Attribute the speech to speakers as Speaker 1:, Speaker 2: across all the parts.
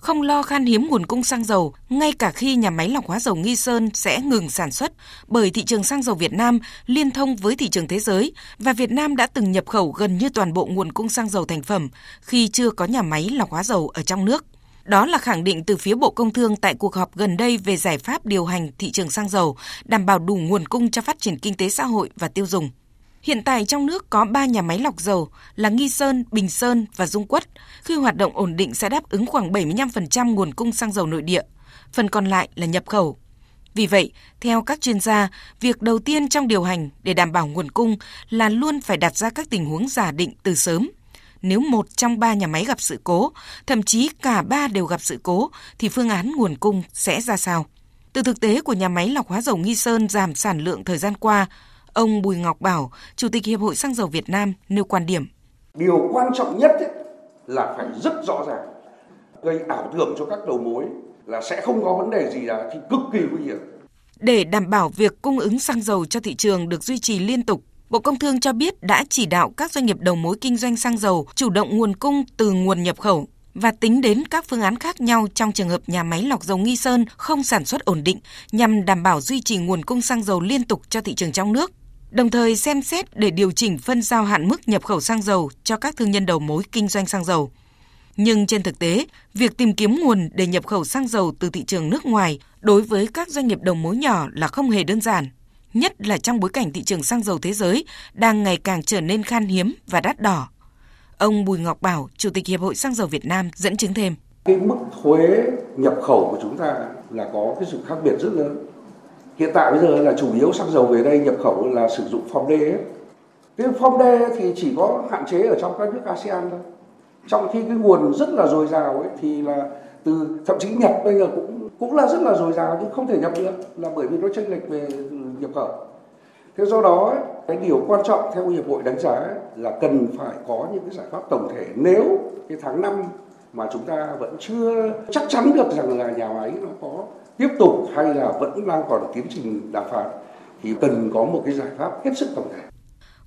Speaker 1: không lo khan hiếm nguồn cung xăng dầu ngay cả khi nhà máy lọc hóa dầu Nghi Sơn sẽ ngừng sản xuất bởi thị trường xăng dầu Việt Nam liên thông với thị trường thế giới và Việt Nam đã từng nhập khẩu gần như toàn bộ nguồn cung xăng dầu thành phẩm khi chưa có nhà máy lọc hóa dầu ở trong nước. Đó là khẳng định từ phía Bộ Công Thương tại cuộc họp gần đây về giải pháp điều hành thị trường xăng dầu, đảm bảo đủ nguồn cung cho phát triển kinh tế xã hội và tiêu dùng. Hiện tại trong nước có 3 nhà máy lọc dầu là Nghi Sơn, Bình Sơn và Dung Quất. Khi hoạt động ổn định sẽ đáp ứng khoảng 75% nguồn cung xăng dầu nội địa, phần còn lại là nhập khẩu. Vì vậy, theo các chuyên gia, việc đầu tiên trong điều hành để đảm bảo nguồn cung là luôn phải đặt ra các tình huống giả định từ sớm. Nếu một trong ba nhà máy gặp sự cố, thậm chí cả ba đều gặp sự cố, thì phương án nguồn cung sẽ ra sao? Từ thực tế của nhà máy lọc hóa dầu Nghi Sơn giảm sản lượng thời gian qua, Ông Bùi Ngọc Bảo, Chủ tịch Hiệp hội Xăng dầu Việt Nam nêu quan điểm.
Speaker 2: Điều quan trọng nhất ấy là phải rất rõ ràng, gây ảo tưởng cho các đầu mối là sẽ không có vấn đề gì là thì cực kỳ nguy hiểm.
Speaker 1: Để đảm bảo việc cung ứng xăng dầu cho thị trường được duy trì liên tục, Bộ Công Thương cho biết đã chỉ đạo các doanh nghiệp đầu mối kinh doanh xăng dầu chủ động nguồn cung từ nguồn nhập khẩu và tính đến các phương án khác nhau trong trường hợp nhà máy lọc dầu Nghi Sơn không sản xuất ổn định nhằm đảm bảo duy trì nguồn cung xăng dầu liên tục cho thị trường trong nước đồng thời xem xét để điều chỉnh phân giao hạn mức nhập khẩu xăng dầu cho các thương nhân đầu mối kinh doanh xăng dầu. Nhưng trên thực tế, việc tìm kiếm nguồn để nhập khẩu xăng dầu từ thị trường nước ngoài đối với các doanh nghiệp đầu mối nhỏ là không hề đơn giản, nhất là trong bối cảnh thị trường xăng dầu thế giới đang ngày càng trở nên khan hiếm và đắt đỏ. Ông Bùi Ngọc Bảo, Chủ tịch Hiệp hội Xăng dầu Việt Nam dẫn chứng thêm.
Speaker 2: Cái mức thuế nhập khẩu của chúng ta là có cái sự khác biệt rất lớn hiện tại bây giờ là chủ yếu xăng dầu về đây nhập khẩu là sử dụng phong đê ấy. Cái phong đê thì chỉ có hạn chế ở trong các nước ASEAN thôi. Trong khi cái nguồn rất là dồi dào ấy thì là từ, thậm chí nhập bây giờ cũng cũng là rất là dồi dào nhưng không thể nhập được là bởi vì nó chênh lệch về nhập khẩu. Thế do đó cái điều quan trọng theo hiệp hội đánh giá là cần phải có những cái giải pháp tổng thể nếu cái tháng 5 mà chúng ta vẫn chưa chắc chắn được rằng là nhà máy nó có tiếp tục hay là vẫn đang còn tiến trình đàm phán thì cần có một cái giải pháp hết sức tổng thể.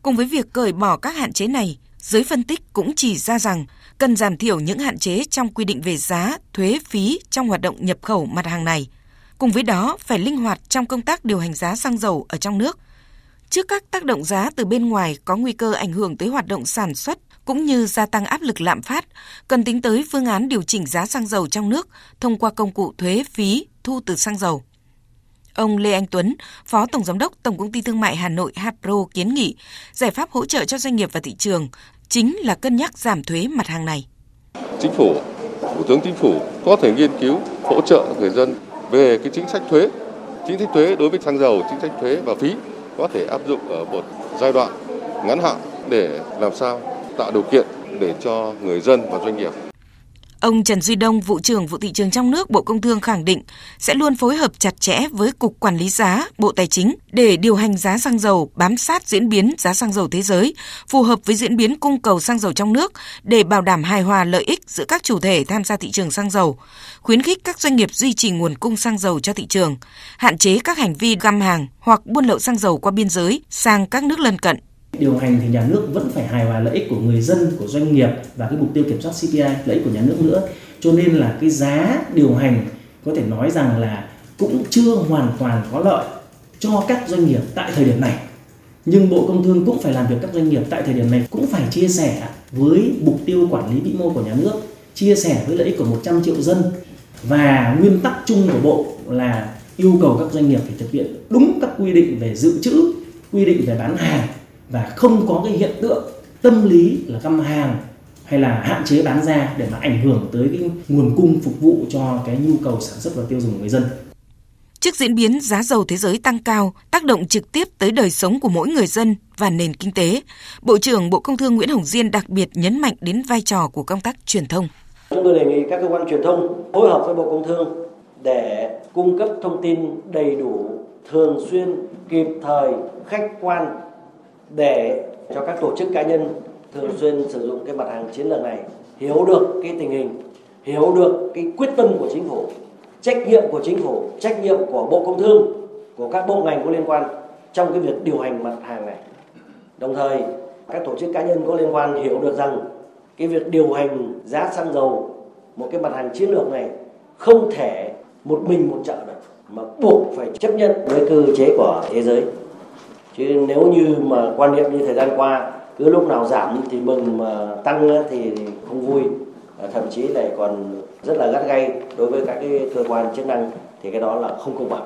Speaker 1: Cùng với việc cởi bỏ các hạn chế này, giới phân tích cũng chỉ ra rằng cần giảm thiểu những hạn chế trong quy định về giá, thuế, phí trong hoạt động nhập khẩu mặt hàng này. Cùng với đó, phải linh hoạt trong công tác điều hành giá xăng dầu ở trong nước. Trước các tác động giá từ bên ngoài có nguy cơ ảnh hưởng tới hoạt động sản xuất cũng như gia tăng áp lực lạm phát, cần tính tới phương án điều chỉnh giá xăng dầu trong nước thông qua công cụ thuế, phí, thu từ xăng dầu. Ông Lê Anh Tuấn, Phó Tổng Giám đốc Tổng Công ty Thương mại Hà Nội Hapro kiến nghị giải pháp hỗ trợ cho doanh nghiệp và thị trường chính là cân nhắc giảm thuế mặt hàng này.
Speaker 3: Chính phủ, Thủ tướng Chính phủ có thể nghiên cứu hỗ trợ người dân về cái chính sách thuế. Chính sách thuế đối với xăng dầu, chính sách thuế và phí có thể áp dụng ở một giai đoạn ngắn hạn để làm sao tạo điều kiện để cho người dân và doanh nghiệp.
Speaker 1: Ông Trần Duy Đông, vụ trưởng vụ thị trường trong nước Bộ Công Thương khẳng định sẽ luôn phối hợp chặt chẽ với Cục Quản lý giá, Bộ Tài chính để điều hành giá xăng dầu bám sát diễn biến giá xăng dầu thế giới, phù hợp với diễn biến cung cầu xăng dầu trong nước để bảo đảm hài hòa lợi ích giữa các chủ thể tham gia thị trường xăng dầu, khuyến khích các doanh nghiệp duy trì nguồn cung xăng dầu cho thị trường, hạn chế các hành vi găm hàng hoặc buôn lậu xăng dầu qua biên giới sang các nước lân cận
Speaker 4: điều hành thì nhà nước vẫn phải hài hòa lợi ích của người dân, của doanh nghiệp và cái mục tiêu kiểm soát CPI lợi ích của nhà nước nữa. Cho nên là cái giá điều hành có thể nói rằng là cũng chưa hoàn toàn có lợi cho các doanh nghiệp tại thời điểm này. Nhưng Bộ Công Thương cũng phải làm việc các doanh nghiệp tại thời điểm này cũng phải chia sẻ với mục tiêu quản lý vĩ mô của nhà nước, chia sẻ với lợi ích của 100 triệu dân. Và nguyên tắc chung của Bộ là yêu cầu các doanh nghiệp phải thực hiện đúng các quy định về dự trữ, quy định về bán hàng và không có cái hiện tượng tâm lý là găm hàng hay là hạn chế bán ra để mà ảnh hưởng tới cái nguồn cung phục vụ cho cái nhu cầu sản xuất và tiêu dùng của người dân.
Speaker 1: Trước diễn biến giá dầu thế giới tăng cao, tác động trực tiếp tới đời sống của mỗi người dân và nền kinh tế, Bộ trưởng Bộ Công Thương Nguyễn Hồng Diên đặc biệt nhấn mạnh đến vai trò của công tác truyền thông.
Speaker 5: Chúng tôi đề nghị các cơ quan truyền thông phối hợp với Bộ Công Thương để cung cấp thông tin đầy đủ, thường xuyên, kịp thời, khách quan để cho các tổ chức cá nhân thường xuyên sử dụng cái mặt hàng chiến lược này, hiểu được cái tình hình, hiểu được cái quyết tâm của chính phủ, trách nhiệm của chính phủ, trách nhiệm của bộ công thương, của các bộ ngành có liên quan trong cái việc điều hành mặt hàng này. Đồng thời, các tổ chức cá nhân có liên quan hiểu được rằng cái việc điều hành giá xăng dầu một cái mặt hàng chiến lược này không thể một mình một chợ được, mà buộc phải chấp nhận với cơ chế của thế giới chứ nếu như mà quan niệm như thời gian qua, cứ lúc nào giảm thì mừng mà tăng thì không vui. Thậm chí lại còn rất là gắt gay đối với các cái cơ quan chức năng, thì cái đó là không công bằng.